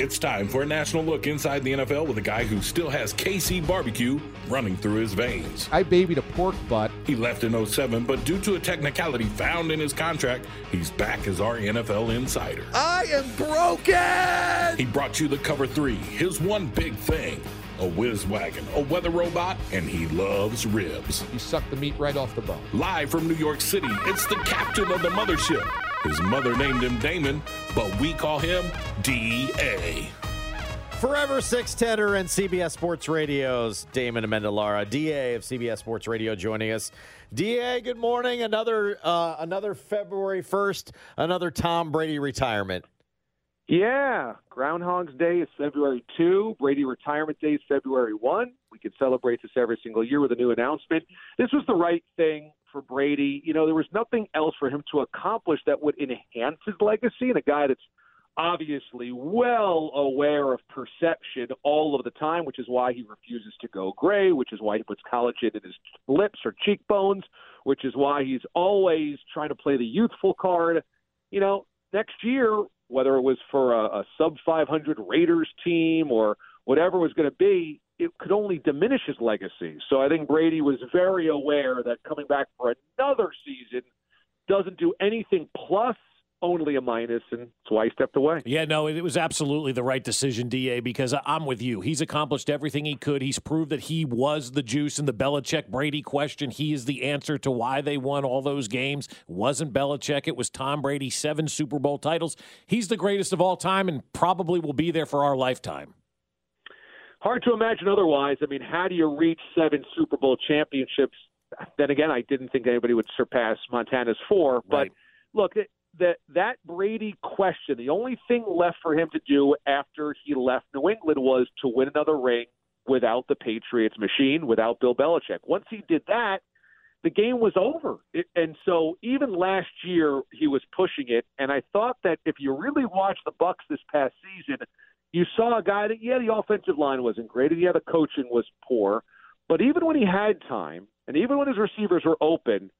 It's time for a national look inside the NFL with a guy who still has KC barbecue running through his veins. I babied a pork butt. He left in 07, but due to a technicality found in his contract, he's back as our NFL insider. I am broken! He brought you the cover three, his one big thing a whiz wagon, a weather robot, and he loves ribs. You suck the meat right off the bone. Live from New York City, it's the captain of the mothership. His mother named him Damon, but we call him DA. Forever 610er and CBS Sports Radio's Damon Amendolara, DA of CBS Sports Radio, joining us. DA, good morning. Another uh, another February 1st, another Tom Brady retirement. Yeah, Groundhog's Day is February 2. Brady Retirement Day is February 1. We can celebrate this every single year with a new announcement. This was the right thing for Brady. You know, there was nothing else for him to accomplish that would enhance his legacy, and a guy that's obviously well aware of perception all of the time, which is why he refuses to go gray, which is why he puts collagen in his lips or cheekbones, which is why he's always trying to play the youthful card. You know, next year whether it was for a, a sub 500 Raiders team or whatever was going to be, it could only diminish his legacy. So I think Brady was very aware that coming back for another season doesn't do anything plus only a minus, and that's why he stepped away. Yeah, no, it was absolutely the right decision, DA, because I'm with you. He's accomplished everything he could. He's proved that he was the juice in the Belichick Brady question. He is the answer to why they won all those games. It wasn't Belichick, it was Tom Brady, seven Super Bowl titles. He's the greatest of all time and probably will be there for our lifetime. Hard to imagine otherwise. I mean, how do you reach seven Super Bowl championships? Then again, I didn't think anybody would surpass Montana's four, but Right. look, that that Brady question, the only thing left for him to do after he left New England was to win another ring without the Patriots machine, without Bill Belichick. Once he did that, the game was over. It, and so even last year he was pushing it and I thought that if you really watched the Bucs this past season, you saw a guy that yeah, the offensive line wasn't great and yeah, the coaching was poor, but even when he had time and even when his receivers were open,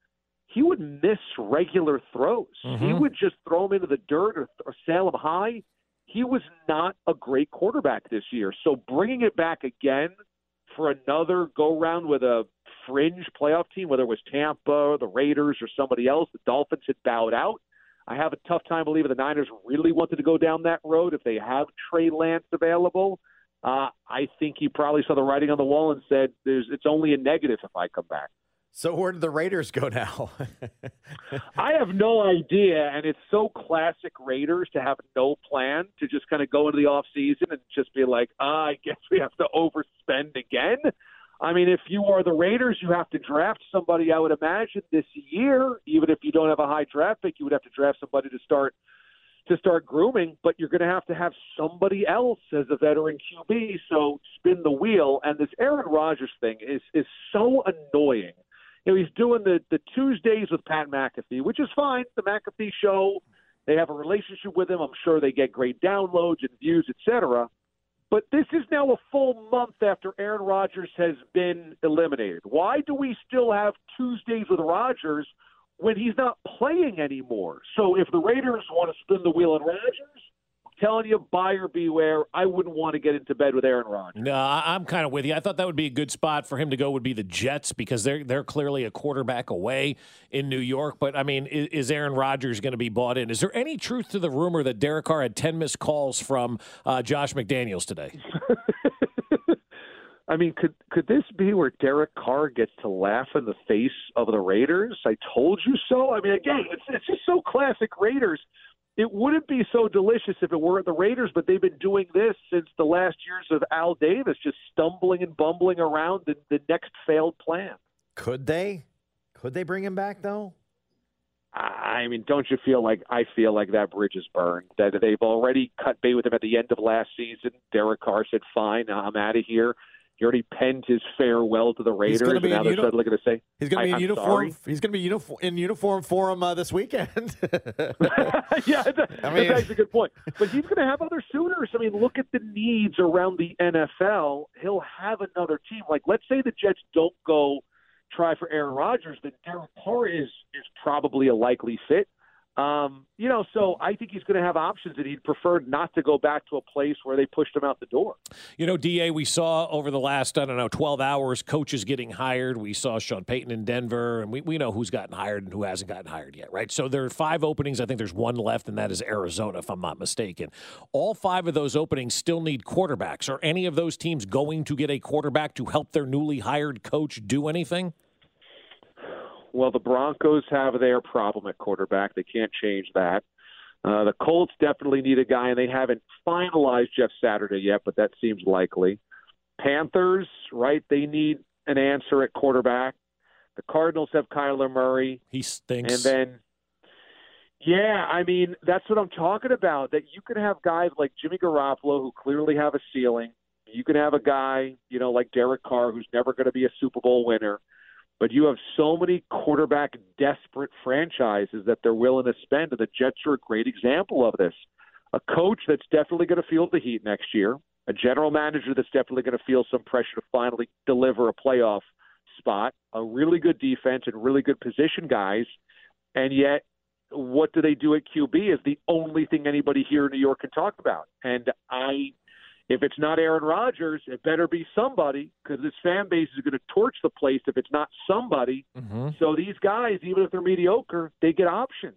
he would miss regular throws. He mm-hmm. would just throw them into the dirt or, or sail them high. He was not a great quarterback this year. So bringing it back again for another go round with a fringe playoff team, whether it was Tampa, the Raiders, or somebody else, the Dolphins had bowed out. I have a tough time believing the Niners really wanted to go down that road if they have Trey Lance available. Uh, I think he probably saw the writing on the wall and said, "There's it's only a negative if I come back." So where did the Raiders go now? I have no idea, and it's so classic Raiders to have no plan to just kind of go into the off season and just be like, ah, I guess we have to overspend again. I mean, if you are the Raiders, you have to draft somebody. I would imagine this year, even if you don't have a high draft pick, you would have to draft somebody to start to start grooming. But you're going to have to have somebody else as a veteran QB. So spin the wheel. And this Aaron Rodgers thing is is so annoying you know, he's doing the the Tuesdays with Pat McAfee, which is fine. The McAfee show, they have a relationship with him. I'm sure they get great downloads and views, etc. But this is now a full month after Aaron Rodgers has been eliminated. Why do we still have Tuesdays with Rodgers when he's not playing anymore? So if the Raiders want to spin the wheel on Rodgers, telling you, buyer beware. I wouldn't want to get into bed with Aaron Rodgers. No, I- I'm kind of with you. I thought that would be a good spot for him to go. Would be the Jets because they're they're clearly a quarterback away in New York. But I mean, is, is Aaron Rodgers going to be bought in? Is there any truth to the rumor that Derek Carr had ten missed calls from uh, Josh McDaniels today? I mean, could could this be where Derek Carr gets to laugh in the face of the Raiders? I told you so. I mean, again, it's it's just so classic Raiders. It wouldn't be so delicious if it weren't the Raiders, but they've been doing this since the last years of Al Davis, just stumbling and bumbling around the, the next failed plan. Could they? Could they bring him back though? I mean, don't you feel like I feel like that bridge is burned? That they've already cut bait with him at the end of last season. Derek Carr said, "Fine, I'm out of here." He already penned his farewell to the Raiders, and be now in they're uni- suddenly going to say, He's going to be in uniform. sorry. He's going to be uniform in uniform for him uh, this weekend. yeah, I mean- that's a good point. But he's going to have other suitors. I mean, look at the needs around the NFL. He'll have another team. Like, let's say the Jets don't go try for Aaron Rodgers, then Derek Carr is is probably a likely fit. Um, you know, so I think he's going to have options, and he'd prefer not to go back to a place where they pushed him out the door. You know, DA, we saw over the last, I don't know, 12 hours, coaches getting hired. We saw Sean Payton in Denver, and we, we know who's gotten hired and who hasn't gotten hired yet, right? So there are five openings. I think there's one left, and that is Arizona, if I'm not mistaken. All five of those openings still need quarterbacks. Are any of those teams going to get a quarterback to help their newly hired coach do anything? Well, the Broncos have their problem at quarterback. They can't change that. Uh, the Colts definitely need a guy, and they haven't finalized Jeff Saturday yet, but that seems likely. Panthers, right? They need an answer at quarterback. The Cardinals have Kyler Murray. He stinks. And then, yeah, I mean, that's what I'm talking about. That you can have guys like Jimmy Garoppolo who clearly have a ceiling. You can have a guy, you know, like Derek Carr who's never going to be a Super Bowl winner but you have so many quarterback desperate franchises that they're willing to spend, and the Jets are a great example of this. A coach that's definitely going to feel the heat next year, a general manager that's definitely going to feel some pressure to finally deliver a playoff spot, a really good defense and really good position guys, and yet what do they do at QB is the only thing anybody here in New York can talk about. And I if it's not Aaron Rodgers, it better be somebody because this fan base is going to torch the place if it's not somebody. Mm-hmm. So these guys, even if they're mediocre, they get options.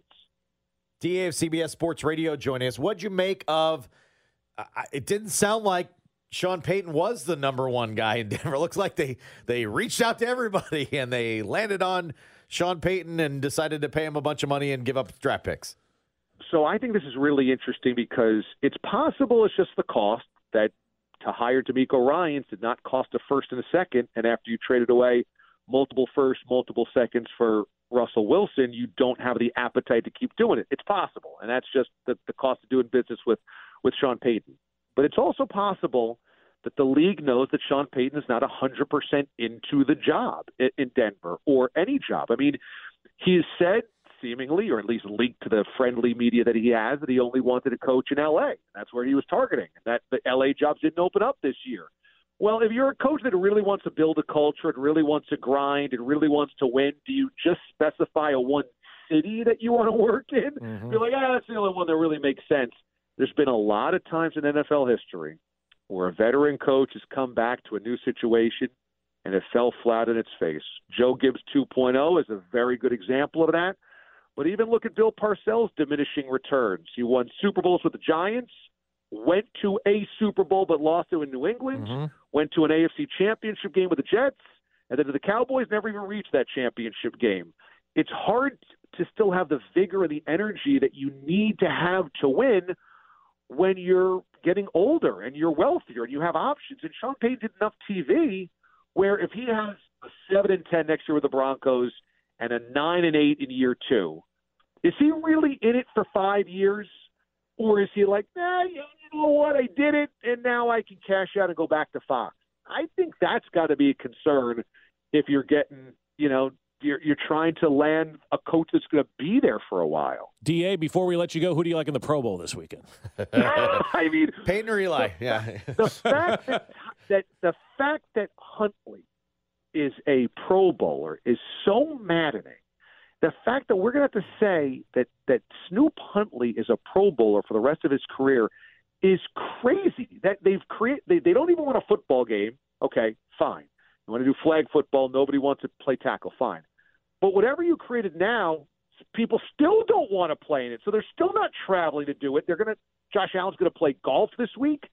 DA of CBS Sports Radio joining us. What'd you make of? Uh, it didn't sound like Sean Payton was the number one guy in Denver. It looks like they they reached out to everybody and they landed on Sean Payton and decided to pay him a bunch of money and give up draft picks. So I think this is really interesting because it's possible it's just the cost that to hire DeMeco Ryans did not cost a first and a second, and after you traded away multiple first, multiple seconds for Russell Wilson, you don't have the appetite to keep doing it. It's possible, and that's just the, the cost of doing business with with Sean Payton. But it's also possible that the league knows that Sean Payton is not 100% into the job in Denver or any job. I mean, he has said seemingly, or at least leaked to the friendly media that he has, that he only wanted to coach in L.A. That's where he was targeting. That the L.A. jobs didn't open up this year. Well, if you're a coach that really wants to build a culture and really wants to grind and really wants to win, do you just specify a one city that you want to work in? Mm-hmm. You're like, ah, that's the only one that really makes sense. There's been a lot of times in NFL history where a veteran coach has come back to a new situation and it fell flat in its face. Joe Gibbs 2.0 is a very good example of that. But even look at Bill Parcells' diminishing returns. He won Super Bowls with the Giants, went to a Super Bowl but lost it in New England, mm-hmm. went to an AFC championship game with the Jets, and then the Cowboys never even reached that championship game. It's hard to still have the vigor and the energy that you need to have to win when you're getting older and you're wealthier and you have options. And Sean Payton did enough TV where if he has a seven and ten next year with the Broncos – and a nine and eight in year two. Is he really in it for five years, or is he like, nah, you know what, I did it, and now I can cash out and go back to Fox? I think that's got to be a concern if you're getting, you know, you're you're trying to land a coach that's going to be there for a while. Da, before we let you go, who do you like in the Pro Bowl this weekend? I mean, Peyton or Eli? The, yeah. the fact that, that the fact that Huntley is a Pro Bowler is so maddening. The fact that we're going to have to say that that Snoop Huntley is a Pro Bowler for the rest of his career is crazy. That they've created they, they don't even want a football game. Okay, fine. You want to do flag football? Nobody wants to play tackle. Fine. But whatever you created now, people still don't want to play in it. So they're still not traveling to do it. They're going to Josh Allen's going to play golf this week.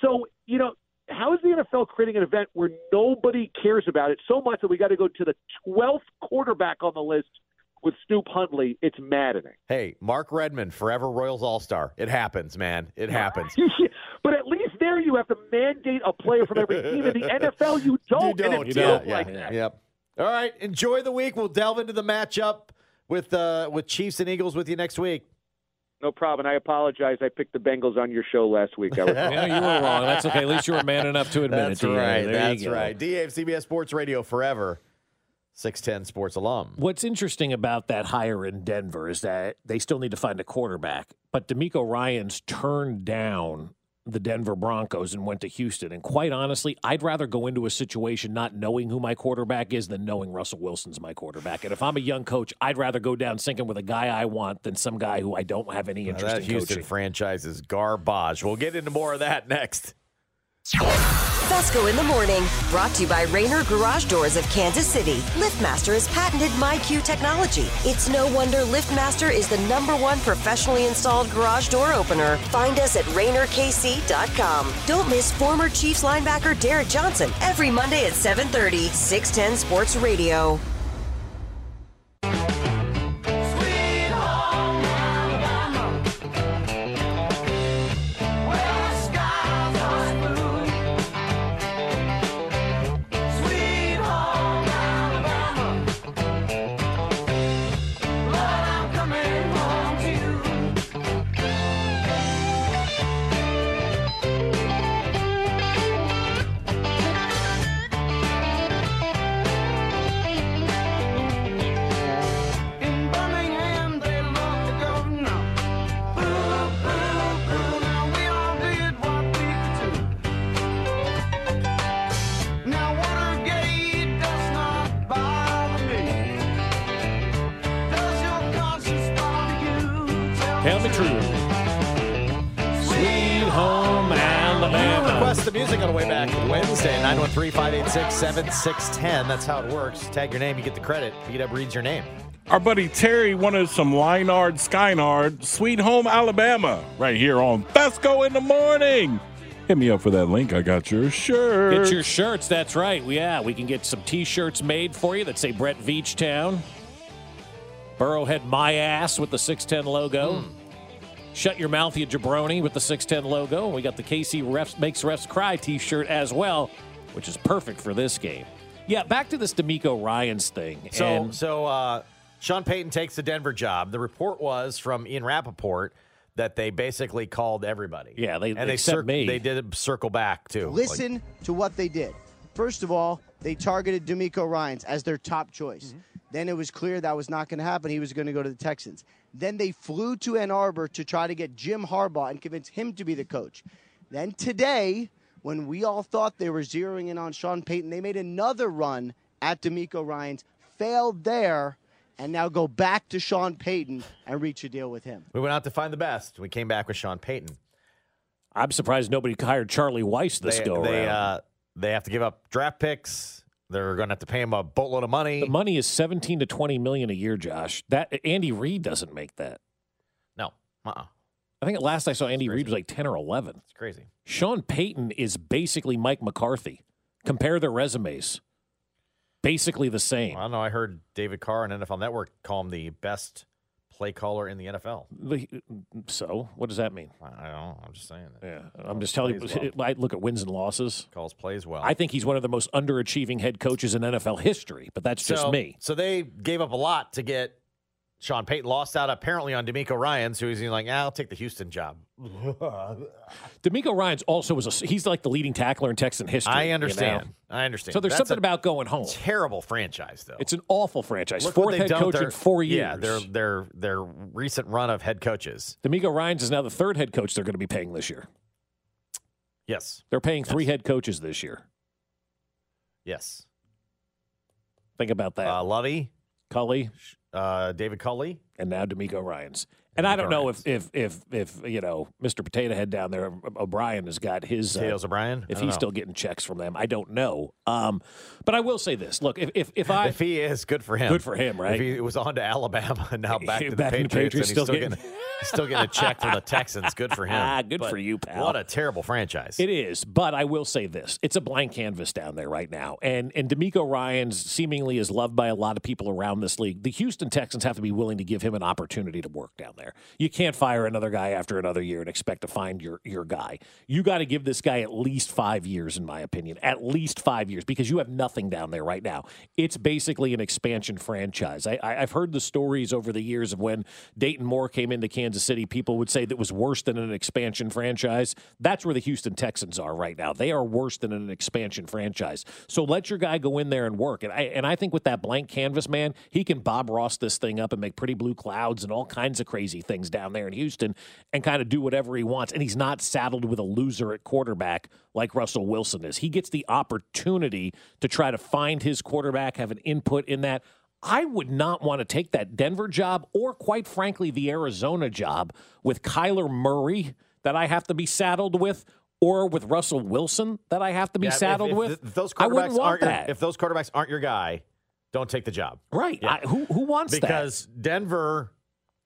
So you know how is the NFL creating an event where nobody cares about it so much that we got to go to the 12th quarterback on the list with Snoop Huntley? It's maddening. Hey, Mark Redman, forever Royals All Star. It happens, man. It happens. but at least there you have to mandate a player from every team. In the NFL, you don't. You don't. You don't. like yeah, that. Yep. All right. Enjoy the week. We'll delve into the matchup with uh, with Chiefs and Eagles with you next week. No problem. I apologize. I picked the Bengals on your show last week. I yeah, you were wrong. That's okay. At least you were man enough to admit That's it. Right. There That's right. DA of CBS Sports Radio forever. 610 Sports alum. What's interesting about that hire in Denver is that they still need to find a quarterback, but DeMeco Ryans turned down the Denver Broncos and went to Houston. And quite honestly, I'd rather go into a situation not knowing who my quarterback is than knowing Russell Wilson's my quarterback. And if I'm a young coach, I'd rather go down sinking with a guy I want than some guy who I don't have any interest that in Houston coaching. franchise is garbage. We'll get into more of that next. Fescoe in the morning, brought to you by Rainer Garage Doors of Kansas City. LiftMaster has patented MyQ technology. It's no wonder LiftMaster is the number one professionally installed garage door opener. Find us at RainerKC.com. Don't miss former Chiefs linebacker Derrick Johnson every Monday at 7:30. 610 Sports Radio. 913 586 7610. That's how it works. Tag your name, you get the credit. Beat up reads your name. Our buddy Terry wanted some Lynyrd Skynyrd, Sweet Home Alabama, right here on Fescoe in the morning. Hit me up for that link. I got your shirt. Get your shirts. That's right. Yeah, we can get some T-shirts made for you that say Brett Veach Town. Burrowhead My Ass with the 610 logo. Hmm. Shut Your Mouth, You Jabroni with the 610 logo. We got the KC refs, Makes Refs Cry T-shirt as well, which is perfect for this game. Yeah, back to this DeMeco Ryans thing. So, and so uh, Sean Payton takes the Denver job. The report was from Ian Rapoport that they basically called everybody. Yeah, they- and they except me. They did circle back too. Like, Listen to what they did. First of all, they targeted DeMeco Ryans as their top choice. Mm-hmm. Then it was clear that was not going to happen. He was going to go to the Texans. Then they flew to Ann Arbor to try to get Jim Harbaugh and convince him to be the coach. Then today, when we all thought they were zeroing in on Sean Payton, they made another run at DeMeco Ryans, failed there, and now go back to Sean Payton and reach a deal with him. we went out to find the best. We came back with Sean Payton. I'm surprised nobody hired Charlie Weis this they, go they, around. uh, they have to give up draft picks. They're going to have to pay him a boatload of money. the money is 17 to 20 million a year, Josh. That Andy Reid doesn't make that. no, uh-uh. I think at last I saw Andy Reid was like 10 or 11. it's crazy. Sean Payton is basically Mike McCarthy. Compare their resumes. Basically the same. I don't know. I heard David Carr on NFL Network call him the best play caller in the NFL. So, what does that mean? I don't know. I'm just saying. That. Yeah, I'm just telling you. plays I look at wins and losses. Calls plays well. I think he's one of the most underachieving head coaches in NFL history, but that's just so, me. So they gave up a lot to get Sean Payton. Lost out apparently on DeMeco Ryan, so he's like, ah, I'll take the Houston job. DeMeco Ryan's also was a, he's like the leading tackler in Texan history. I you know? understand. I understand. So there's That's something about going home. terrible franchise, though. It's an awful franchise. Look Fourth head coach their- in four years. Yeah, their their their recent run of head coaches. DeMeco Ryan's is now the third head coach they're going to be paying this year. Yes, They're paying three head coaches this year. yes. Think about that. Uh, Lovie, Culley uh, David Culley. and now DeMeco Ryan's. And I don't know if, if if if you know Mr. Potato Head down there, O'Brien has got his uh, O'Brien. If he's know. still getting checks from them. I don't know. Um, but I will say this: Look, if if, if I if he is good for him, Good for him, right? If he was on to Alabama and now back to the Back the Patriots, he's still still getting- getting, still getting a check from the Texans. Good for him. Ah, good But for you, pal. What a terrible franchise. It is, but I will say this: it's a blank canvas down there right now, and and DeMeco Ryan's seemingly is loved by a lot of people around this league. The Houston Texans have to be willing to give him an opportunity to work down there. You can't fire another guy after another year and expect to find your your guy. You got to give this guy at least five years, in my opinion, at least five years, because you have nothing down there right now. It's basically an expansion franchise. I, I, I've heard the stories over the years of when Dayton Moore came into Kansas City. People would say that was worse than an expansion franchise. That's where the Houston Texans are right now. They are worse than an expansion franchise. So let your guy go in there and work. And I and I think with that blank canvas, man, he can Bob Ross this thing up and make pretty blue clouds and all kinds of crazy crazy things down there in Houston and kind of do whatever he wants. And he's not saddled with a loser at quarterback like Russell Wilson is. He gets the opportunity to try to find his quarterback, have an input in that. I would not want to take that Denver job or, quite frankly, the Arizona job with Kyler Murray that I have to be saddled with or with Russell Wilson that I have to be Yeah, saddled if, with. if those I wouldn't quarterbacks want aren't your, that. if those quarterbacks aren't your guy, don't take the job. right. Yeah. I, who, who wants that? because Denver,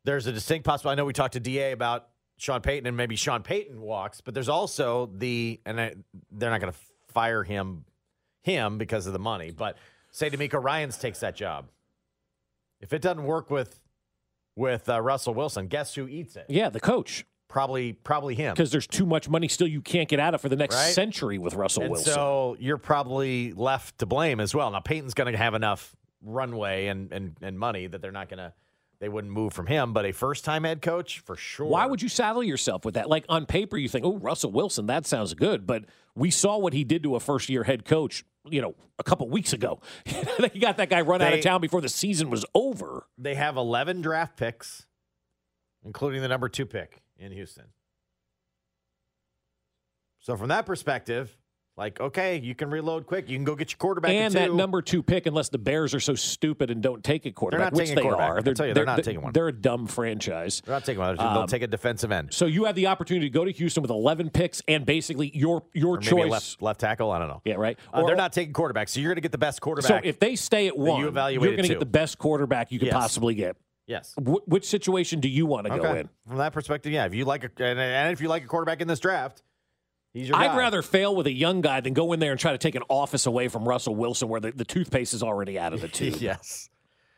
there's a distinct possibility. I know we talked to Da about Sean Payton and maybe Sean Payton walks, but there's also the and I, they're not going to fire him him because of the money. But say DeMeco Ryan's takes that job. If it doesn't work with with uh, Russell Wilson, guess who eats it? Yeah, the coach. Probably probably him. Because there's too much money still you can't get out of for the next Right. century with Russell and Wilson. so you're probably left to blame as well. Now Payton's going to have enough runway and, and and money that they're not going to they wouldn't move from him, but a first time head coach for sure. Why would you saddle yourself with that? Like on paper, you think, oh, Russell Wilson, that sounds good. But we saw what he did to a first year head coach, you know, a couple weeks ago. he got that guy run out of town before the season was over. they have 11 draft picks, including the number two pick in Houston. So from that perspective, like, okay, you can reload quick. You can go get your quarterback. and that number two pick, unless the Bears are so stupid and don't take a quarterback, not which taking a they quarterback. are. You, they're not taking one. They're a dumb franchise. They're not taking one. They'll Um, take a defensive end. So you have the opportunity to go to Houston with 11 picks and basically your your Or maybe a choice. left, left tackle. I don't know. Yeah, right. Uh, Or- they're not taking quarterback, so you're going to get the best quarterback. So if they stay at you one, evaluate you're going to get the best quarterback you could Yes. possibly get. yes. Wh- which situation do you want to go Okay. in? From that perspective, yeah. If you like a, and, and if you like a quarterback in this draft, he's your I'd guy. rather fail with a young guy than go in there and try to take an office away from Russell Wilson where the, the toothpaste is already out of the tube. yes.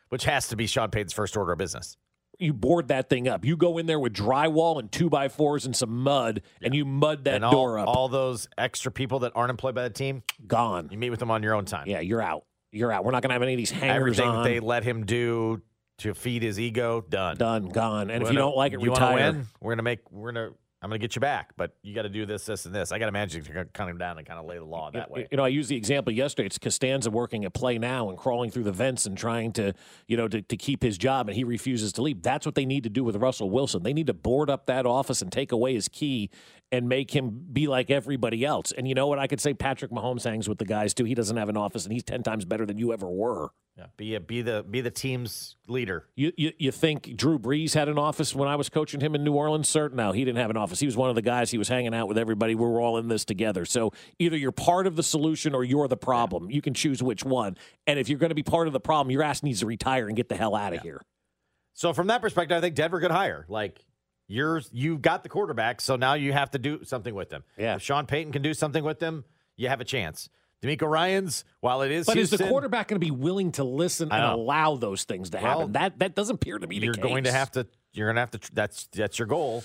Which has to be Sean Payton's first order of business. You board that thing up. You go in there with drywall and two by fours and some mud, and you mud that all, door up. all those extra people that aren't employed by the team, Gone. you meet with them on your own time. Yeah, you're out. You're out. We're not going to have any of these hangers Everything on. that they let him do to feed his ego, done. Done, gone. And if We're you gonna- don't like it, you retire. Win, we're gonna make. We're gonna. I'm gonna get you back, but you got to do this, this, and this. I got to imagine you're gonna cut him down and kind of lay the law that way. You know, I used the example yesterday. It's Costanza working at Play Now and crawling through the vents and trying to, you know, to, to keep his job, and he refuses to leave. That's what they need to do with Russell Wilson. They need to board up that office and take away his key and make him be like everybody else. And you know what? I could say Patrick Mahomes hangs with the guys too. He doesn't have an office, and he's ten times better than you ever were. Yeah, be a, be the be the team's leader. You, you you think Drew Brees had an office when I was coaching him in New Orleans? Sir, no, he didn't have an office. He was one of the guys. He was hanging out with everybody. We were all in this together. So either you're part of the solution or you're the problem. You can choose which one. And if you're going to be part of the problem, your ass needs to retire and get the hell out of here. So from that perspective, I think Denver could hire. Like you're you've got the quarterback, so now you have to do something with them. Yeah. If Sean Payton can do something with them, you have a chance. DeMeco Ryan's, while it is But is the quarterback going to be willing to listen and allow those things to Well, happen? That that doesn't appear to be the case. you're going to have to you're going to have to that's that's your goal.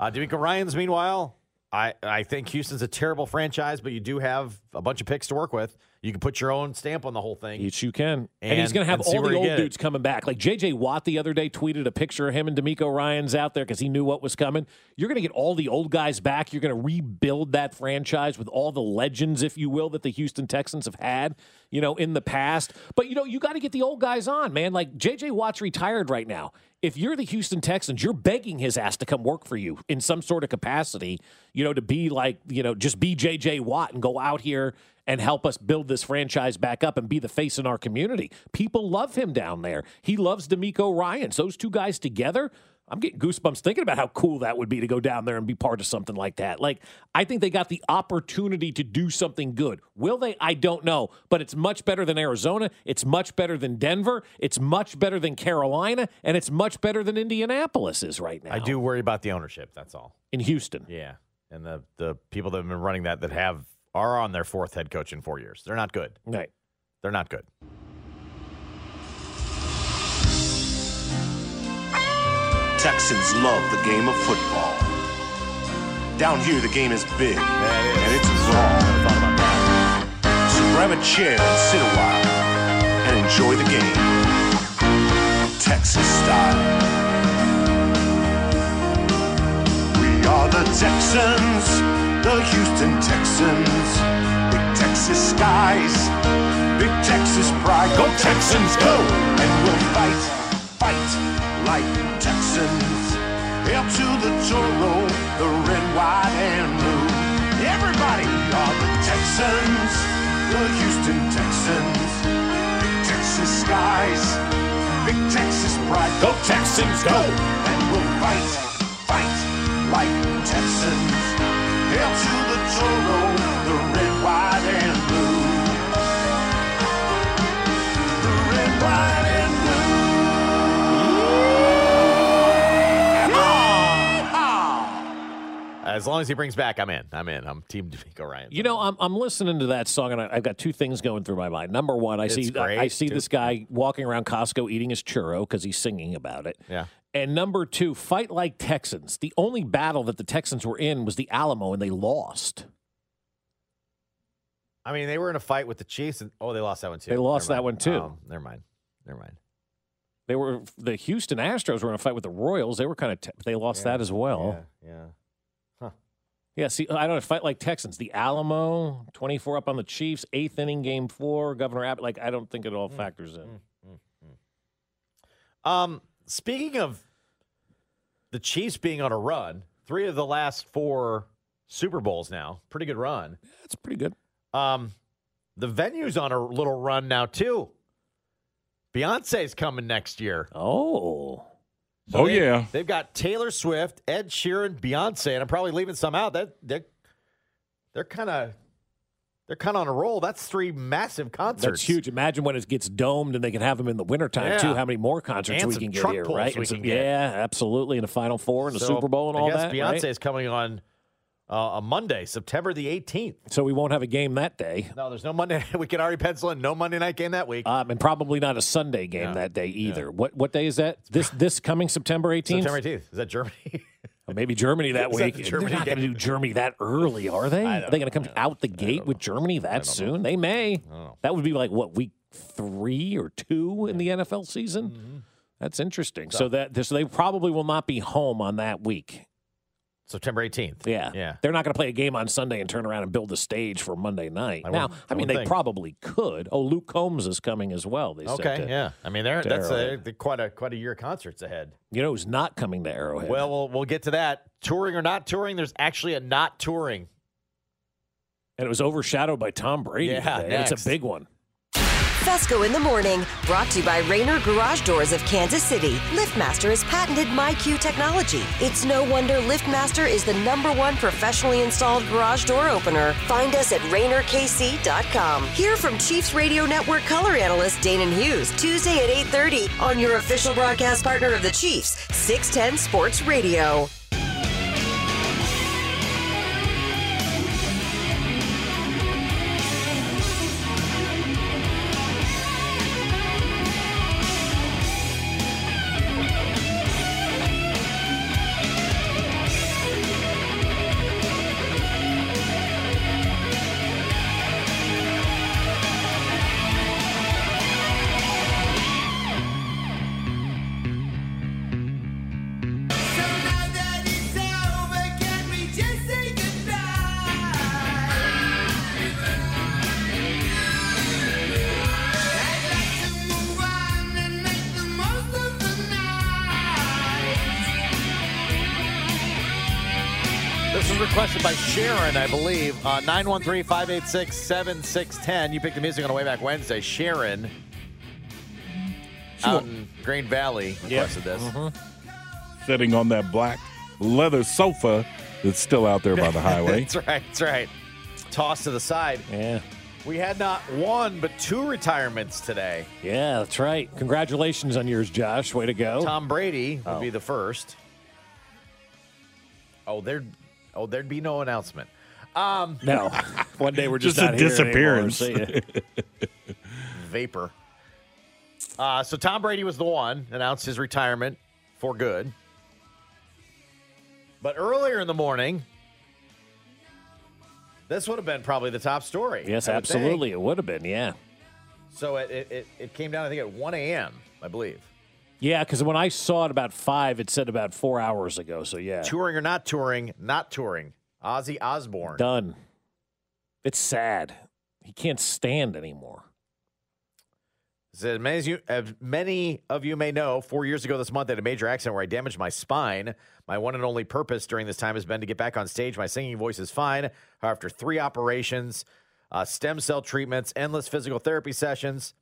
Uh DeMeco Ryan's meanwhile, I I think Houston's a terrible franchise, but you do have a bunch of picks to work with. You can put your own stamp on the whole thing. Yes, you can. And, he's going to have all the old get it. dudes coming back. Like J.J. Watt the other day tweeted a picture of him and DeMeco Ryan's out there because he knew what was coming. You're going to get all the old guys back. You're going to rebuild that franchise with all the legends, if you will, that the Houston Texans have had, you know, in the past. But, you know, you got to get the old guys on, man. Like J.J. Watt's retired right now. If you're the Houston Texans, you're begging his ass to come work for you in some sort of capacity, you know, to be like, you know, just be J.J. Watt and go out here and help us build this franchise back up and be the face in our community. People love him down there. He loves DeMeco Ryans. Those two guys together, I'm getting goosebumps thinking about how cool that would be to go down there and be part of something like that. Like, I think they got the opportunity to do something good. Will they? I don't know. But it's much better than Arizona. It's much better than Denver. It's much better than Carolina. And it's much better than Indianapolis is right now. I do worry about the ownership, that's all. In Houston. Yeah. And the the people that have been running that that have are on their fourth head coach in 4 years. They're not good. Right. They're not good. Texans love the game of football. Down here, the game is big and it's raw. So grab a chair and sit a while and enjoy the game. Texas style. We are the Texans, the Houston Texans. Big Texas skies, big Texas pride. Go Texans, go! And we'll fight, fight like Texans. Hail to the Toro, the red, white, and blue. Everybody are the Texans, the Houston Texans. Big Texas skies, big Texas pride. Go Texans, go! And we'll fight, fight like Texans. Hail to the Toro, the red, white, and blue. As long as he brings back, I'm in. I'm in. I'm Team DeMeco Ryan. You know, I'm, I'm listening to that song, and I, I've got two things going through my mind. Number one, I It's see great, I see too. this guy walking around Costco eating his churro because he's singing about it. Yeah. And number two, fight like Texans. The only battle that the Texans were in was the Alamo, and they lost. I mean, they were in a fight with the Chiefs, and oh, they lost that one too. They lost that one, too. Oh, never mind. Never mind. They were the Houston Astros were in a fight with the Royals. They were kind of te- they lost that as well. Yeah. yeah. Yeah, see, I don't know, fight like Texans. The Alamo, 24 up on the Chiefs, eighth inning, game four, Governor Abbott. Like, I don't think it all Mm, factors in. Um, speaking of the Chiefs being on a run, three of the last four Super Bowls now, pretty good run. That's pretty good. Um, the venue's on a little run now too. Beyonce's coming next year. Oh. Oh, they- yeah. they've got Taylor Swift, Ed Sheeran, Beyonce, and I'm probably leaving some out. That they're they're kind of they're kind of on a roll. That's three massive concerts. That's huge. Imagine when it gets domed and they can have them in the wintertime, Yeah. too. How many more concerts And we can get here, right? we some- can get. Yeah, absolutely. In the Final Four and the So, Super Bowl and all I guess that. Beyonce right? is coming on uh, on Monday, September the 18th. So we won't have a game that day. No, there's no Monday. We can already pencil in no Monday night game that week. Um, and probably not a Sunday game Yeah. that day either. What what day is that? This this coming September 18th? September 18th. Is that Germany? Or maybe Germany that Is that week. the They're not going to do Germany that early, are they? Are they going to come out the gate with Germany that soon? They may. That would be like what week three or two in the NFL season. Mm-hmm. That's interesting. So that so they probably will not be home on that week. September 18th. Yeah, Yeah. They're not going to play a game on Sunday and turn around and build a stage for Monday night. I now, I mean, they think. probably could. Oh, Luke Combs is coming as well. They said. Okay, to- yeah. I mean, they're that's a, they're quite a quite a year of concerts ahead. You know who's not coming to Arrowhead? Well, we'll we'll get to that. Touring or not touring, there's actually a not touring. and it was overshadowed by Tom Brady. Yeah. It's a big one. Fescoe in the morning, brought to you by Rainer Garage Doors of Kansas City. LiftMaster has patented MyQ technology. It's no wonder LiftMaster is the number one professionally installed garage door opener. Find us at RainerKC.com. Hear from Chiefs Radio Network color analyst Danan Hughes Tuesday at 8:30 on your official broadcast partner of the Chiefs, 610 Sports Radio. This was requested by Sharon, I believe. Uh, 913-586-7610. You picked the music on a way back Wednesday. Sharon out in Green Valley requested this. Sitting on that black leather sofa that's still out there by the highway. that's right. That's right. Tossed to the side. Yeah. We had not one, but two retirements today. Yeah, that's right. Congratulations on yours, Josh. Way to go. Tom Brady would Oh. be the first. Oh, there'd oh there'd be no announcement. Um, No. One day we're just, Just a not here disappearance. See vapor. Uh, so Tom Brady was the one announced his retirement for good. But earlier in the morning, this would have been probably the top story. yes, I would think. absolutely. It would have been. Yeah. So it, it, it, it came down, I think, at 1 a.m., I believe. Yeah, because when I saw it about five, it said about four hours ago. So yeah, Touring or not touring, not touring. Ozzy Osbourne. done. It's sad. He can't stand anymore. Said, many, as you, as many of you may know, four years ago this month, I had a major accident where I damaged my spine. My one and only purpose during this time has been to get back on stage. My singing voice is fine. After three operations, uh, stem cell treatments, endless physical therapy sessions,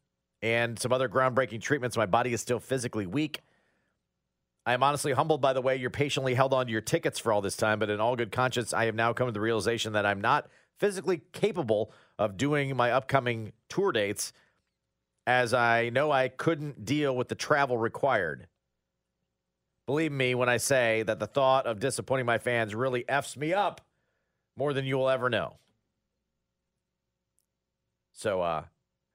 and some other groundbreaking treatments, my body is still physically weak. I am honestly humbled by the way you're patiently held on to your tickets for all this time, but in all good conscience, I have now come to the realization that I'm not physically capable of doing my upcoming tour dates as I know I couldn't deal with the travel required. Believe me when I say that the thought of disappointing my fans really F's me up more than you will ever know. So, uh,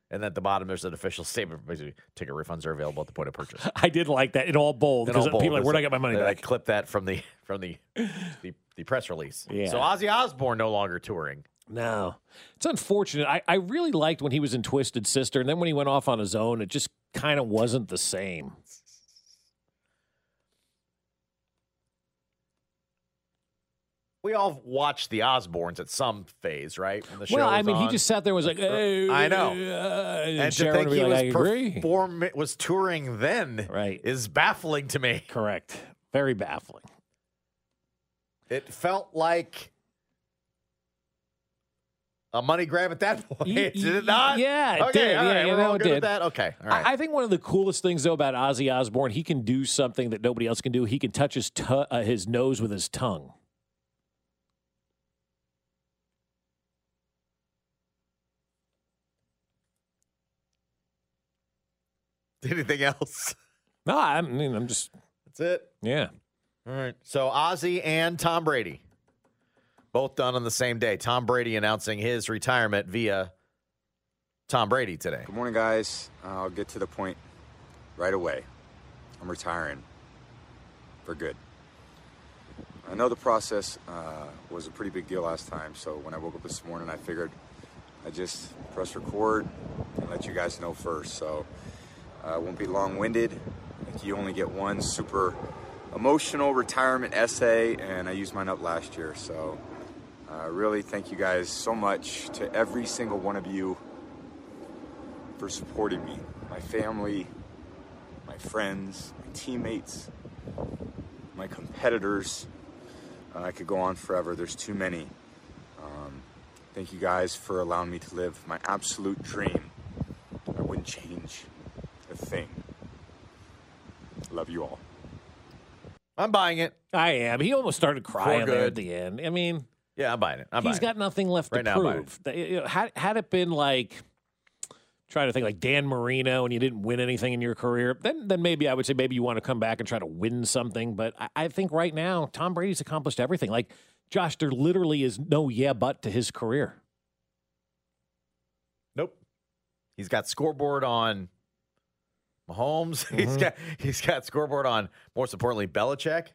and at the bottom, there's an official statement. Basically, ticket refunds are available at the point of purchase. I did like that in all bold because people are like, where do I get my money and I clipped that from the from the the, the press release. Yeah. So Ozzy Osbourne no longer touring. No, it's unfortunate. I, I really liked when he was in Twisted Sister, and then when he went off on his own, it just kind of wasn't the same. We all watched the Osbournes at some phase, right? When the show well, I mean, he just sat there and was like, hey, I know. uh, and, and to think he like, was perform was touring then Right. is baffling to me. Correct. Very baffling. It felt like a money grab at that point. Did it not? yeah, it okay, did. All Yeah, yeah, we're all good did. with that. Okay, all right. I, I think one of the coolest things though about Ozzy Osbourne, he can do something that nobody else can do. He can touch his tu- uh, his nose with his tongue. Anything else? No, I mean, I'm just That's it. yeah. All right. So Ozzy and Tom Brady, both done on the same day. Tom Brady announcing his retirement via Tom Brady today. Good morning, guys. I'll get to the point right away. I'm retiring for good. I know the process uh, was a pretty big deal last time, so when I woke up this morning, I figured I'd just press record and let you guys know first. So uh, won't be long winded. You only get one super emotional retirement essay, and I used mine up last year. So uh, really, thank you guys so much to every single one of you for supporting me, my family, my friends, my teammates, my competitors. Uh, I could go on forever. There's too many. Um, thank you guys for allowing me to live my absolute dream. I wouldn't change thing. Love you all. I'm buying it. I am. He almost started crying there at the end. I mean, Yeah, I'm buying it. I'm he's buying got it. nothing left Right to now, prove. The- you know, had had it been like trying to think like Dan Marino and you didn't win anything in your career, then then maybe I would say maybe you want to come back and try to win something. But I, I think right now Tom Brady's accomplished everything. Like Josh, there literally is no yeah but to his career. Nope. He's got scoreboard on Mahomes. He's Mhm. got he's got scoreboard on most importantly Belichick.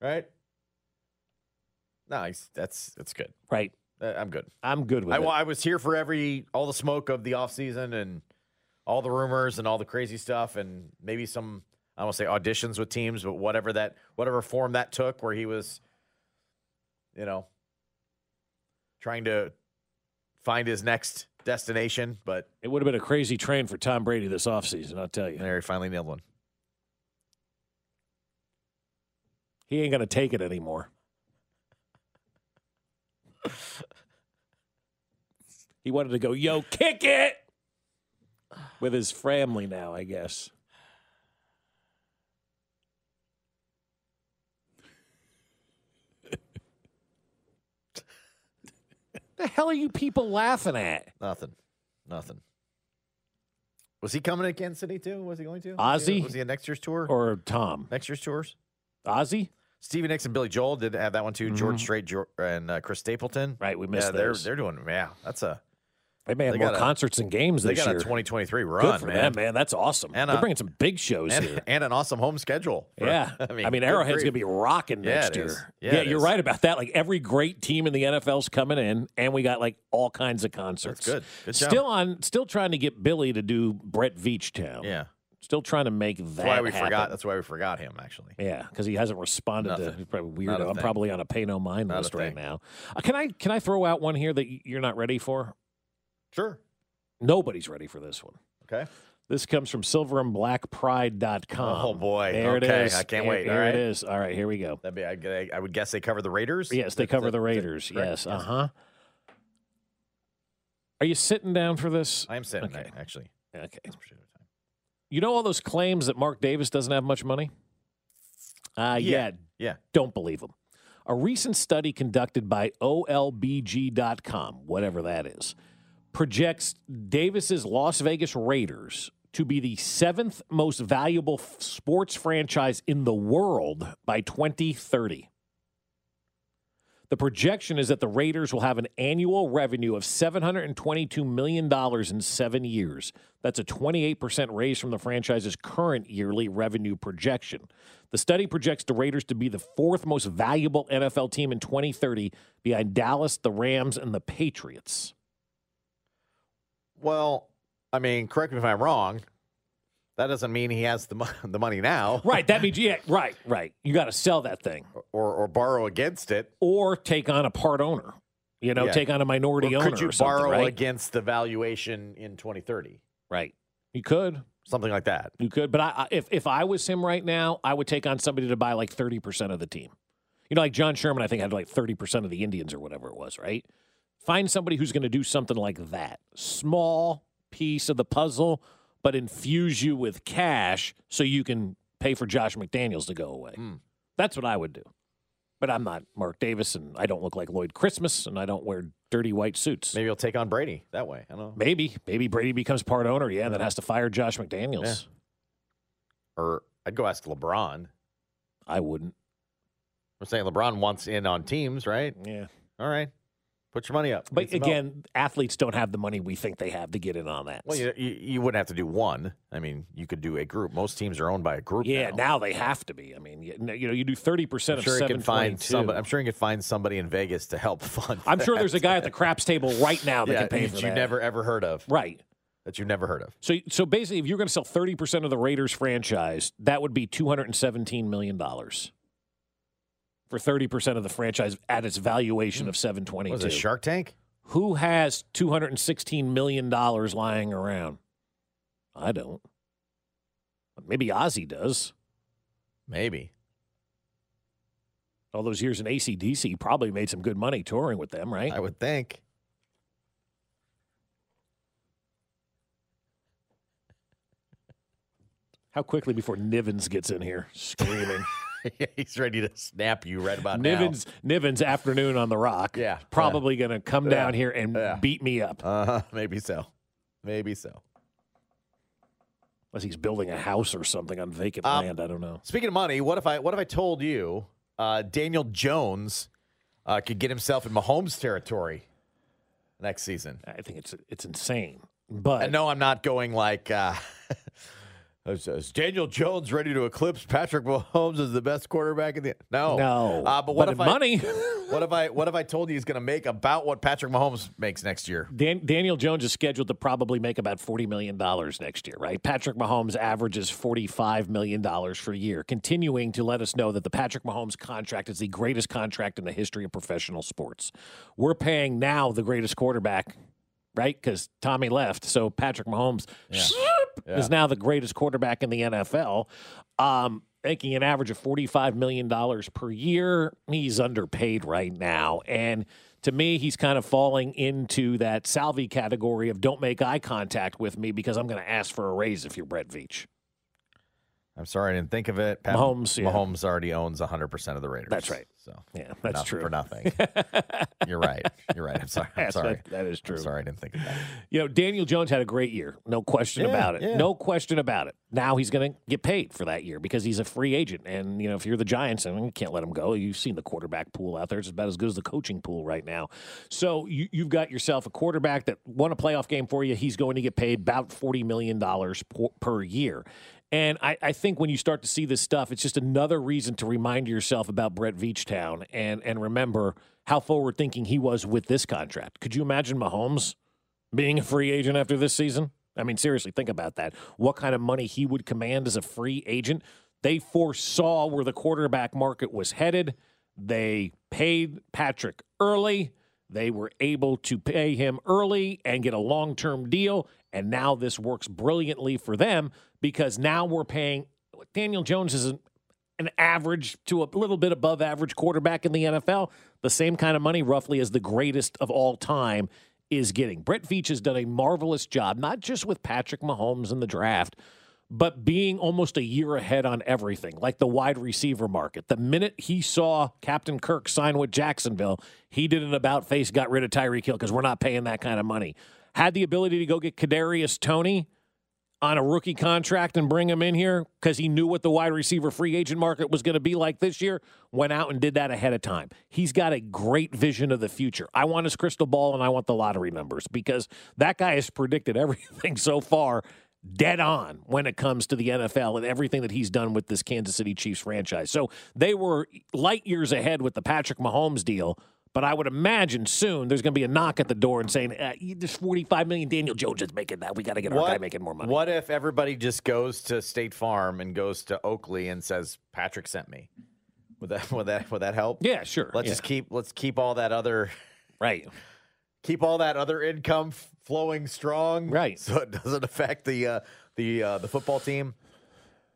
Right? No, he's, that's that's good. Right. Uh, I'm good. I'm good with I, it. I was here for every all the smoke of the offseason and all the rumors and all the crazy stuff and maybe some I don't want to say auditions with teams, but whatever that whatever form that took where he was you know trying to find his next destination, but It would have been a crazy train for Tom Brady this offseason, I'll tell you. there he finally nailed one. He ain't going to take it anymore. he wanted to go, yo, kick it with his family now, I guess. Hell are you people laughing at? Nothing. Nothing. Was he coming to Kansas City too? Was he going to? Ozzy? was he at next year's tour? Or Tom? next year's tours? Ozzy? Stevie Nicks and Billy Joel did have that one too. George Strait and uh, Chris Stapleton. Right, we missed yeah, they're they're doing. Yeah, that's a They may have They more a- concerts and games they this got year. a 2023 Good run, for man. them, man. That's awesome. And They're a- bringing some big shows and, here. and an awesome home schedule. for- Yeah, I mean, good Arrowhead's going to be rocking Yeah, next year. Yeah, Yeah, you're is. right about that. Like every great team in the NFL's coming in, and we got like all kinds of concerts. good. Good job. still on, still trying to get Billy to do Brett Veach Town. Yeah, still trying to make that. that's why we happen. forgot. That's why we forgot him. Actually, Yeah, because he hasn't responded to. Nothing. He's probably weirdo. I'm probably on a pay no mind Not list right now. Uh, can I can I throw out one here that you're not ready for? Sure. Nobody's ready for this one. Okay. This comes from silverandblackpride.com. Oh, boy. There Okay, it is. I can't wait. Here All right. it is. All right, here we go. That'd be, I, I would guess they cover the Raiders. Yes, they cover that- the that Raiders. correct? Yes. Uh huh. Are you sitting down for this? I am sitting Okay. there, actually. Okay. You know all those claims that Mark Davis doesn't have much money? Uh, Yeah. yeah. Yeah. Don't believe them. A recent study conducted by OLBG.com, whatever that is, projects Davis's Las Vegas Raiders to be the seventh most valuable f- sports franchise in the world by 2030. The projection is that the Raiders will have an annual revenue of $722 million in seven years. That's a 28% raise from the franchise's current yearly revenue projection. The study projects the Raiders to be the fourth most valuable NFL team in 2030 behind Dallas, the Rams, and the Patriots. Well, I mean, correct me if I'm wrong. That doesn't mean he has the mo- the money now, Right. That means, yeah, right, right. You got to sell that thing or or borrow against it. or take on a part owner, you know, Yeah. take on a minority Or owner. could you or something, borrow right? against the valuation in 2030? Right. You could. Something like that. You could, but I, I, if if I was him right now, I would take on somebody to buy like thirty percent of the team. You know, like John Sherman, I think had like thirty percent of the Indians or whatever it was. Right? Find somebody who's going to do something like that, small piece of the puzzle, but infuse you with cash so you can pay for Josh McDaniels to go away. Hmm. That's what I would do. But I'm not Mark Davis, and I don't look like Lloyd Christmas, and I don't wear dirty white suits. Maybe he'll take on Brady that way. I don't know. Maybe, maybe Brady becomes part owner. Yeah, that has to fire Josh McDaniels. Yeah. Or I'd go ask LeBron. I wouldn't. I'm saying LeBron wants in on teams, right? Yeah. All right. Put your money up. But Get some help. again, athletes don't have the money we think they have to get in on that. well, you, you, you wouldn't have to do one. I mean, you could do a group. Most teams are owned by a group. yeah, now. now they have to be. I mean, you you know, you do thirty percent of sure seven can find somebody. I'm sure he can find somebody in Vegas to help fund. I'm sure there's a guy at the craps table right now that yeah, can pay that for you that. never ever heard of. right. That you've never heard of. So, so basically, if you're going to sell thirty percent of the Raiders franchise, that would be two hundred and seventeen million dollars for thirty percent of the franchise at its valuation of seven Was it Shark Tank? Who has two hundred and sixteen million dollars lying around? I don't. Maybe Ozzy does. Maybe. All those years in ACDC, probably made some good money touring with them, right? I would think. How quickly before Nivens gets in here screaming? He's ready to snap you right about now. Nivens, Nivens afternoon on the rock. Yeah, Probably going to come Yeah. down here and Yeah. beat me up. Uh. Maybe so. Maybe so. Unless he's building a house or something on vacant Um, land. I don't know. Speaking of money, what if I what if I told you uh, Daniel Jones uh, could get himself in Mahomes territory next season? I think it's it's insane. But I know I'm not going like. Is, is Daniel Jones ready to eclipse Patrick Mahomes as the best quarterback in the? No, No. Uh, but what But if in I, money- what if I what if I told you he's going to make about what Patrick Mahomes makes next year? Dan, Daniel Jones is scheduled to probably make about $40 million next year, right? Patrick Mahomes averages $45 million for a year, continuing to let us know that the Patrick Mahomes contract is the greatest contract in the history of professional sports. We're paying now the greatest quarterback, right? Because Tommy left. So Patrick Mahomes is now the greatest quarterback in the NFL. Um, making an average of $45 million per year. He's underpaid right now. And to me, he's kind of falling into that Salvi category of don't make eye contact with me because I'm going to ask for a raise if you're Brett Veach. I'm sorry, I didn't think of it. Pat, Mahomes, yeah. Mahomes already owns 100 percent of the Raiders. That's right. So Yeah, that's nothing true. for nothing. You're right. You're right. I'm sorry. I'm Yes, sorry. that- that is I'm true. sorry, I didn't think of that. You know, Daniel Jones had a great year. No question Yeah, about it. yeah. No question about it. Now he's going to get paid for that year because he's a free agent. And, you know, if you're the Giants, I mean, you can't let him go. You've seen the quarterback pool out there. It's about as good as the coaching pool right now. So you, you've got yourself a quarterback that won a playoff game for you. He's going to get paid about $40 million per, per year. And I, I think when you start to see this stuff, it's just another reason to remind yourself about Brett Veachtown and, and remember how forward thinking he was with this contract. Could you imagine Mahomes being a free agent after this season? I mean, seriously, think about that. What kind of money he would command as a free agent? They foresaw where the quarterback market was headed. They paid Patrick early. They were able to pay him early and get a long term deal. And now this works brilliantly for them because now we're paying Daniel Jones is an, an average to a little bit above average quarterback in the NFL, the same kind of money roughly as the greatest of all time is getting. Brett Veach has done a marvelous job, not just with Patrick Mahomes in the draft, but being almost a year ahead on everything, like the wide receiver market. The minute he saw Captain Kirk sign with Jacksonville, he did an about face, got rid of Tyreek Hill because we're not paying that kind of money. Had the ability to go get Kadarius Toney on a rookie contract and bring him in here because he knew what the wide receiver free agent market was going to be like this year, went out and did that ahead of time. He's got a great vision of the future. I want his crystal ball and I want the lottery numbers because that guy has predicted everything so far dead on when it comes to the NFL and everything that he's done with this Kansas City Chiefs franchise. So they were light years ahead with the Patrick Mahomes deal. But I would imagine soon there's going to be a knock at the door and saying, uh, "There's 45 million. Daniel Jones is making that. We got to get our guy making more money." What if everybody just goes to State Farm and goes to Oakley and says, "Patrick sent me"? Would that would that would that help? Yeah, sure. Let's yeah. just keep let's keep all that other right. Keep all that other income f- flowing strong, right? So it doesn't affect the uh, the uh, the football team.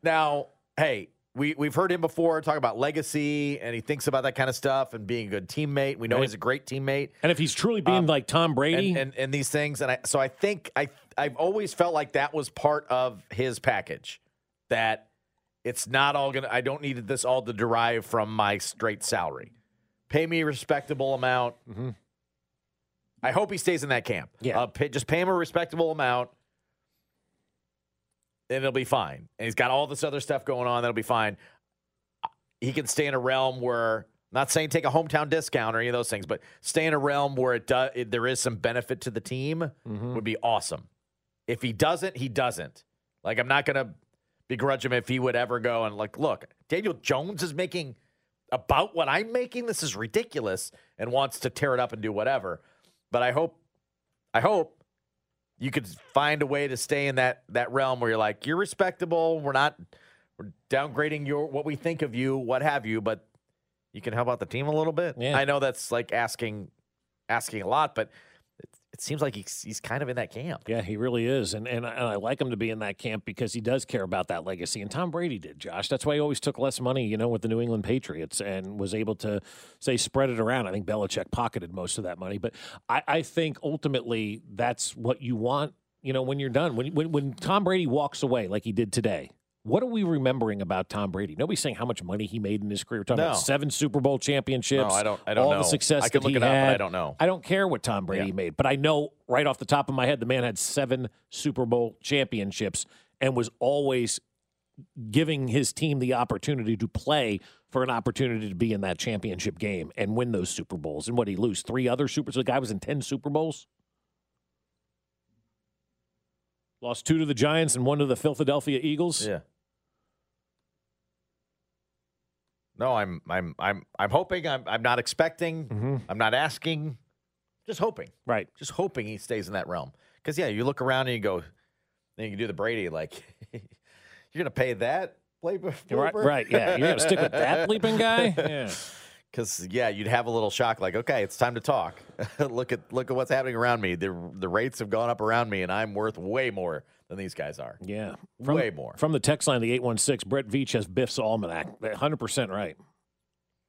Now, hey, we we've heard him before talk about legacy, and he thinks about that kind of stuff and being a good teammate. We know he's a great teammate. And if he's truly being like Tom Brady, and, and, and these things, and I so I think I I've always felt like that was part of his package. That it's not all gonna. I don't need this all to derive from my straight salary. Pay me a respectable amount. I hope he stays in that camp. Yeah. uh, pay, just pay him a respectable amount, it'll be fine. And he's got all this other stuff going on. That'll be fine. He can stay in a realm where. Not saying take a hometown discount or any of those things, but stay in a realm where it does it, there is some benefit to the team mm-hmm. would be awesome. If he doesn't, he doesn't. Like I'm not gonna begrudge him if he would ever go and like, look, Daniel Jones is making about what I'm making. This is ridiculous, and wants to tear it up and do whatever. But I hope, I hope you could find a way to stay in that that realm where you're like, you're respectable. We're not we're downgrading your what we think of you, what have you, but you can help out the team a little bit. Yeah. I know that's like asking asking a lot, but it, seems like he's he's kind of in that camp. Yeah, he really is, and and I, and I like him to be in that camp because he does care about that legacy. And Tom Brady did, Josh. That's why he always took less money, you know, with the New England Patriots, and was able to say spread it around. I think Belichick pocketed most of that money, but I, I think ultimately that's what you want. You know, when you're done, when when when Tom Brady walks away like he did today. What are we remembering about Tom Brady? Nobody's saying how much money he made in his career. We're talking No. about seven Super Bowl championships. No, I don't- I don't all know. the success I could that look he it up, but I don't know. I don't care what Tom Brady Yeah. made, but I know right off the top of my head, the man had seven Super Bowl championships and was always giving his team the opportunity to play for an opportunity to be in that championship game and win those Super Bowls. And what he lose three other Super? So the guy was in ten Super Bowls. Lost two to the Giants and one to the Philadelphia Eagles. Yeah. No, I'm I'm I'm I'm hoping. I'm I'm not expecting. Mm-hmm. I'm not asking. Just hoping. Right. Just hoping he stays in that realm. Because yeah, you look around and you go, then you can do the Brady like, you're gonna pay that play. Right, right, yeah. You're gonna stick with that bleeping guy? Yeah. Because yeah, you'd have a little shock, like, okay, it's time to talk. look at look at what's happening around me. The the rates have gone up around me, and I'm worth way more than these guys are. Yeah. way more. From the text line, the 816, Brett Veach has Biff's Almanac. 100% right.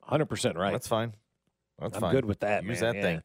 100% right. That's fine. That's I'm fine. good with that, Use man. that Yeah. thing.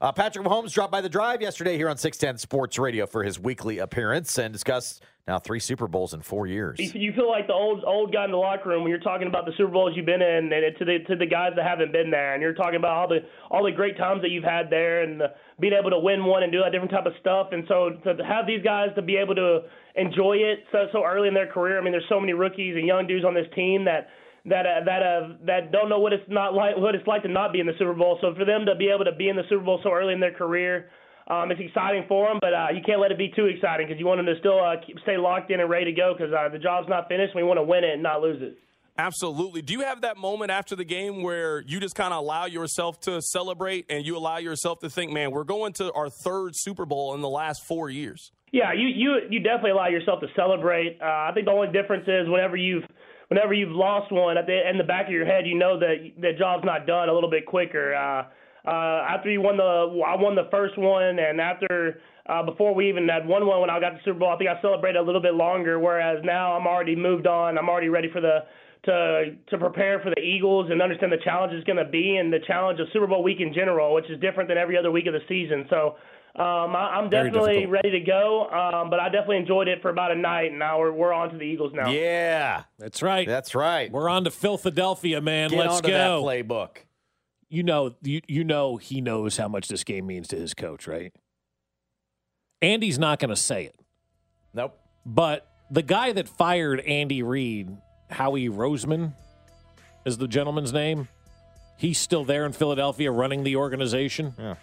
Uh, Patrick Mahomes dropped by the drive yesterday here on 610 Sports Radio for his weekly appearance and discussed now three Super Bowls in four years. You feel like the old old guy in the locker room when you're talking about the Super Bowls you've been in, and to the to the guys that haven't been there, and you're talking about all the all the great times that you've had there, and the, being able to win one and do that different type of stuff, and so to have these guys to be able to enjoy it so so early in their career. I mean, there's so many rookies and young dudes on this team that that uh, that uh, that don't know what it's not like what it's like to not be in the Super Bowl. So for them to be able to be in the Super Bowl so early in their career, um, it's exciting for them. But uh, you can't let it be too exciting because you want them to still uh, keep, stay locked in and ready to go because uh, the job's not finished. We want to win it and not lose it. Absolutely. Do you have that moment after the game where you just kind of allow yourself to celebrate and you allow yourself to think, man, we're going to our third Super Bowl in the last four years? Yeah, you you you definitely allow yourself to celebrate. Uh, I think the only difference is whenever you've whenever you've lost one at the in the back of your head, you know that the job's not done a little bit quicker. Uh, uh, after you won the I won the first one, and after uh, before we even had won one when I got the Super Bowl, I think I celebrated a little bit longer. Whereas now I'm already moved on. I'm already ready for the to to prepare for the Eagles and understand the challenge is going to be and the challenge of Super Bowl week in general, which is different than every other week of the season. So. Um, I, I'm definitely ready to go, um, but I definitely enjoyed it for about a night, and now we're, we're on to the Eagles now. Yeah, That's right. that's right. We're on to Philadelphia, man. Get Let's go. that playbook. you know, you, you know, he knows how much this game means to his coach, right? Andy's not going to say it, Nope. but the guy that fired Andy Reid, Howie Roseman, is the gentleman's name. He's still there in Philadelphia, running the organization. Yeah.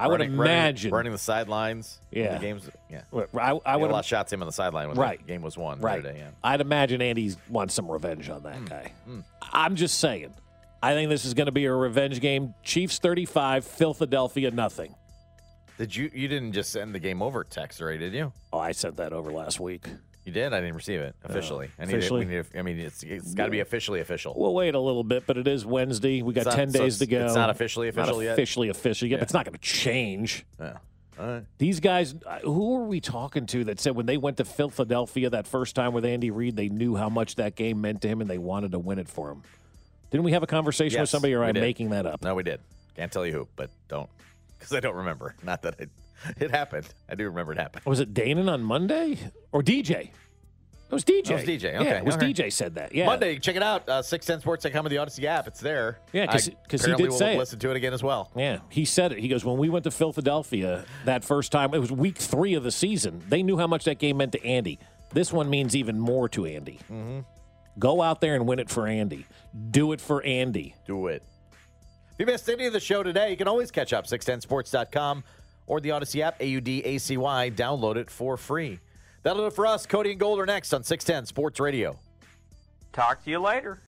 I would Running- imagine. running, running the sidelines. Yeah. the games. Yeah, I, I would a lot of shots him on the sideline when Right. the game was won. Right. day, yeah. I'd imagine Andy wants some revenge on that Hmm. guy. I'm just saying. I think this is going to be a revenge game. Chiefs 35, Philadelphia nothing. Did you? You didn't just send the game over text, right? Did you? Oh, I sent that over last week. You did. I didn't receive it officially. I need officially? we need it- I mean, it's it's got to be officially official. We'll wait a little bit, but it is Wednesday. We got not- 10 so days to go. it's not officially official not yet? officially official yet, Yeah. but it's not going to change. Yeah. All right. These guys, uh, who are we talking to that said when they went to Philadelphia that first time with Andy Reid, they knew how much that game meant to him and they wanted to win it for him? Didn't we have a conversation with somebody, or I did. making that up? No, we did. Can't tell you who, but don't because I don't remember. Not that it it happened. I do remember it happened. Was it Danan on Monday or DJ? It was DJ. It was DJ. Yeah, Okay, it was right. DJ said that. Yeah. Monday, check it out. Uh, Six Ten Sports.com with the Audacy app. It's there. Yeah, because he did will say listen to it again as well. Yeah, he said it. He goes, when we went to Philadelphia that first time, it was week three of the season. They knew how much that game meant to Andy. This one means even more to Andy. Mm-hmm. Go out there and win it for Andy. Do it for Andy. Do it. If you missed any of the show today, you can always catch up. 610sports.com or the Audacy app, A U D A C Y. Download it for free. That'll do it for us. Cody and Gold are next on 610 Sports Radio. Talk to you later.